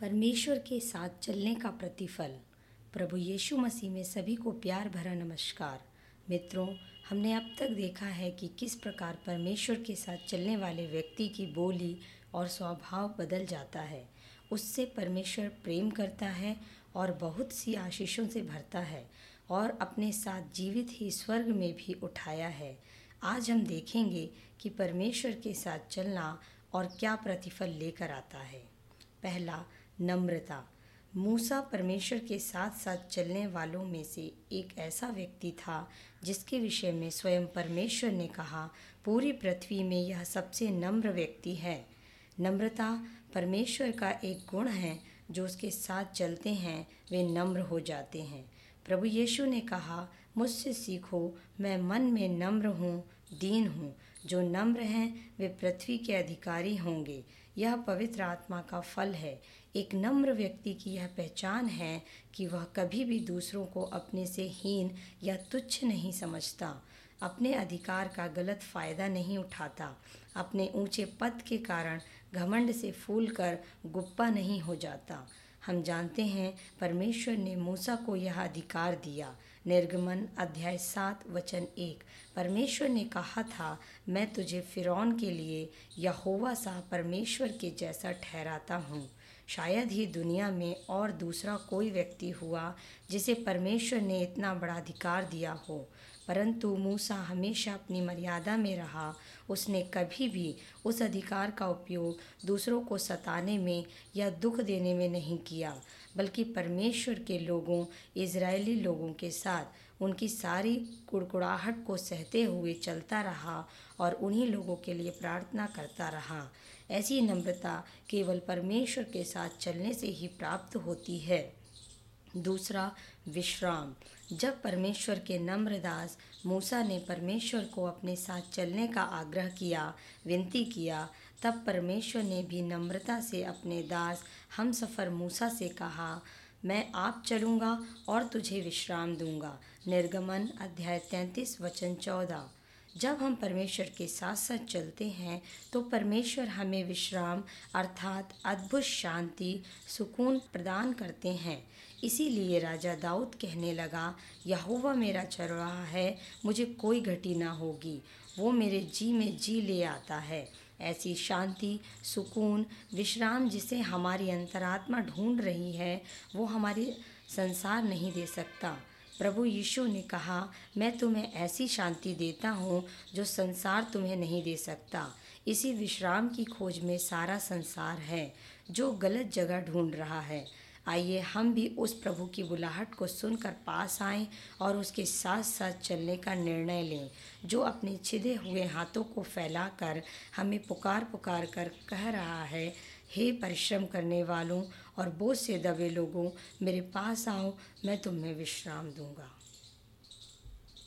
परमेश्वर के साथ चलने का प्रतिफल। प्रभु यीशु मसीह में सभी को प्यार भरा नमस्कार। मित्रों, हमने अब तक देखा है कि किस प्रकार परमेश्वर के साथ चलने वाले व्यक्ति की बोली और स्वभाव बदल जाता है। उससे परमेश्वर प्रेम करता है और बहुत सी आशीषों से भरता है और अपने साथ जीवित ही स्वर्ग में भी उठाया है। आज हम देखेंगे कि परमेश्वर के साथ चलना और क्या प्रतिफल लेकर आता है। पहला नम्रता। मूसा परमेश्वर के साथ साथ चलने वालों में से एक ऐसा व्यक्ति था, जिसके विषय में स्वयं परमेश्वर ने कहा, पूरी पृथ्वी में यह सबसे नम्र व्यक्ति है। नम्रता परमेश्वर का एक गुण है, जो उसके साथ चलते हैं, वे नम्र हो जाते हैं। प्रभु यीशु ने कहा, मुझसे सीखो, मैं मन में नम्र हूँ, दीन हूँ। जो नम्र हैं, वे पृथ्वी के अधिकारी होंगे। यह पवित्र आत्मा का फल है। एक नम्र व्यक्ति की यह पहचान है कि वह कभी भी दूसरों को अपने से हीन या तुच्छ नहीं समझता। अपने अधिकार का गलत फ़ायदा नहीं उठाता। अपने ऊँचे पद के कारण घमंड से फूल कर गुप्पा नहीं हो जाता। हम जानते हैं, परमेश्वर ने मूसा को यह अधिकार दिया। निर्गमन अध्याय सात, वचन एक। परमेश्वर ने कहा था, मैं तुझे फ़िरौन के लिए यहोवा सा परमेश्वर के जैसा ठहराता हूँ। शायद ही दुनिया में और दूसरा कोई व्यक्ति हुआ जिसे परमेश्वर ने इतना बड़ा अधिकार दिया हो। परंतु मूसा हमेशा अपनी मर्यादा में रहा। उसने कभी भी उस अधिकार का उपयोग दूसरों को सताने में या दुख देने में नहीं किया, बल्कि परमेश्वर के लोगों इज़राइली लोगों के साथ उनकी सारी कुड़कुड़ाहट को सहते हुए चलता रहा और उन्हीं लोगों के लिए प्रार्थना करता रहा। ऐसी नम्रता केवल परमेश्वर के साथ चलने से ही प्राप्त होती है। दूसरा, विश्राम। जब परमेश्वर के नम्रदास मूसा ने परमेश्वर को अपने साथ चलने का आग्रह किया, विनती किया, तब परमेश्वर ने भी नम्रता से अपने दास हम सफ़र मूसा से कहा, मैं आप चलूँगा और तुझे विश्राम दूँगा। निर्गमन अध्याय तैंतीस, वचन चौदह। जब हम परमेश्वर के साथ साथ चलते हैं तो परमेश्वर हमें विश्राम अर्थात अद्भुत शांति, सुकून प्रदान करते हैं। इसीलिए राजा दाऊद कहने लगा, यहोवा मेरा चरवाहा है, मुझे कोई घटी ना होगी। वो मेरे जी में जी ले आता है। ऐसी शांति, सुकून, विश्राम जिसे हमारी अंतरात्मा ढूंढ रही है, वो हमारी संसार नहीं दे सकता। प्रभु यीशु ने कहा, मैं तुम्हें ऐसी शांति देता हूँ जो संसार तुम्हें नहीं दे सकता। इसी विश्राम की खोज में सारा संसार है, जो गलत जगह ढूंढ रहा है। आइए, हम भी उस प्रभु की बुलाहट को सुनकर पास आएँ और उसके साथ साथ चलने का निर्णय लें, जो अपने छिदे हुए हाथों को फैलाकर हमें पुकार पुकार कर कह रहा है हे परिश्रम करने वालों और बोझ से दबे लोगों, मेरे पास आओ, मैं तुम्हें विश्राम दूँगा।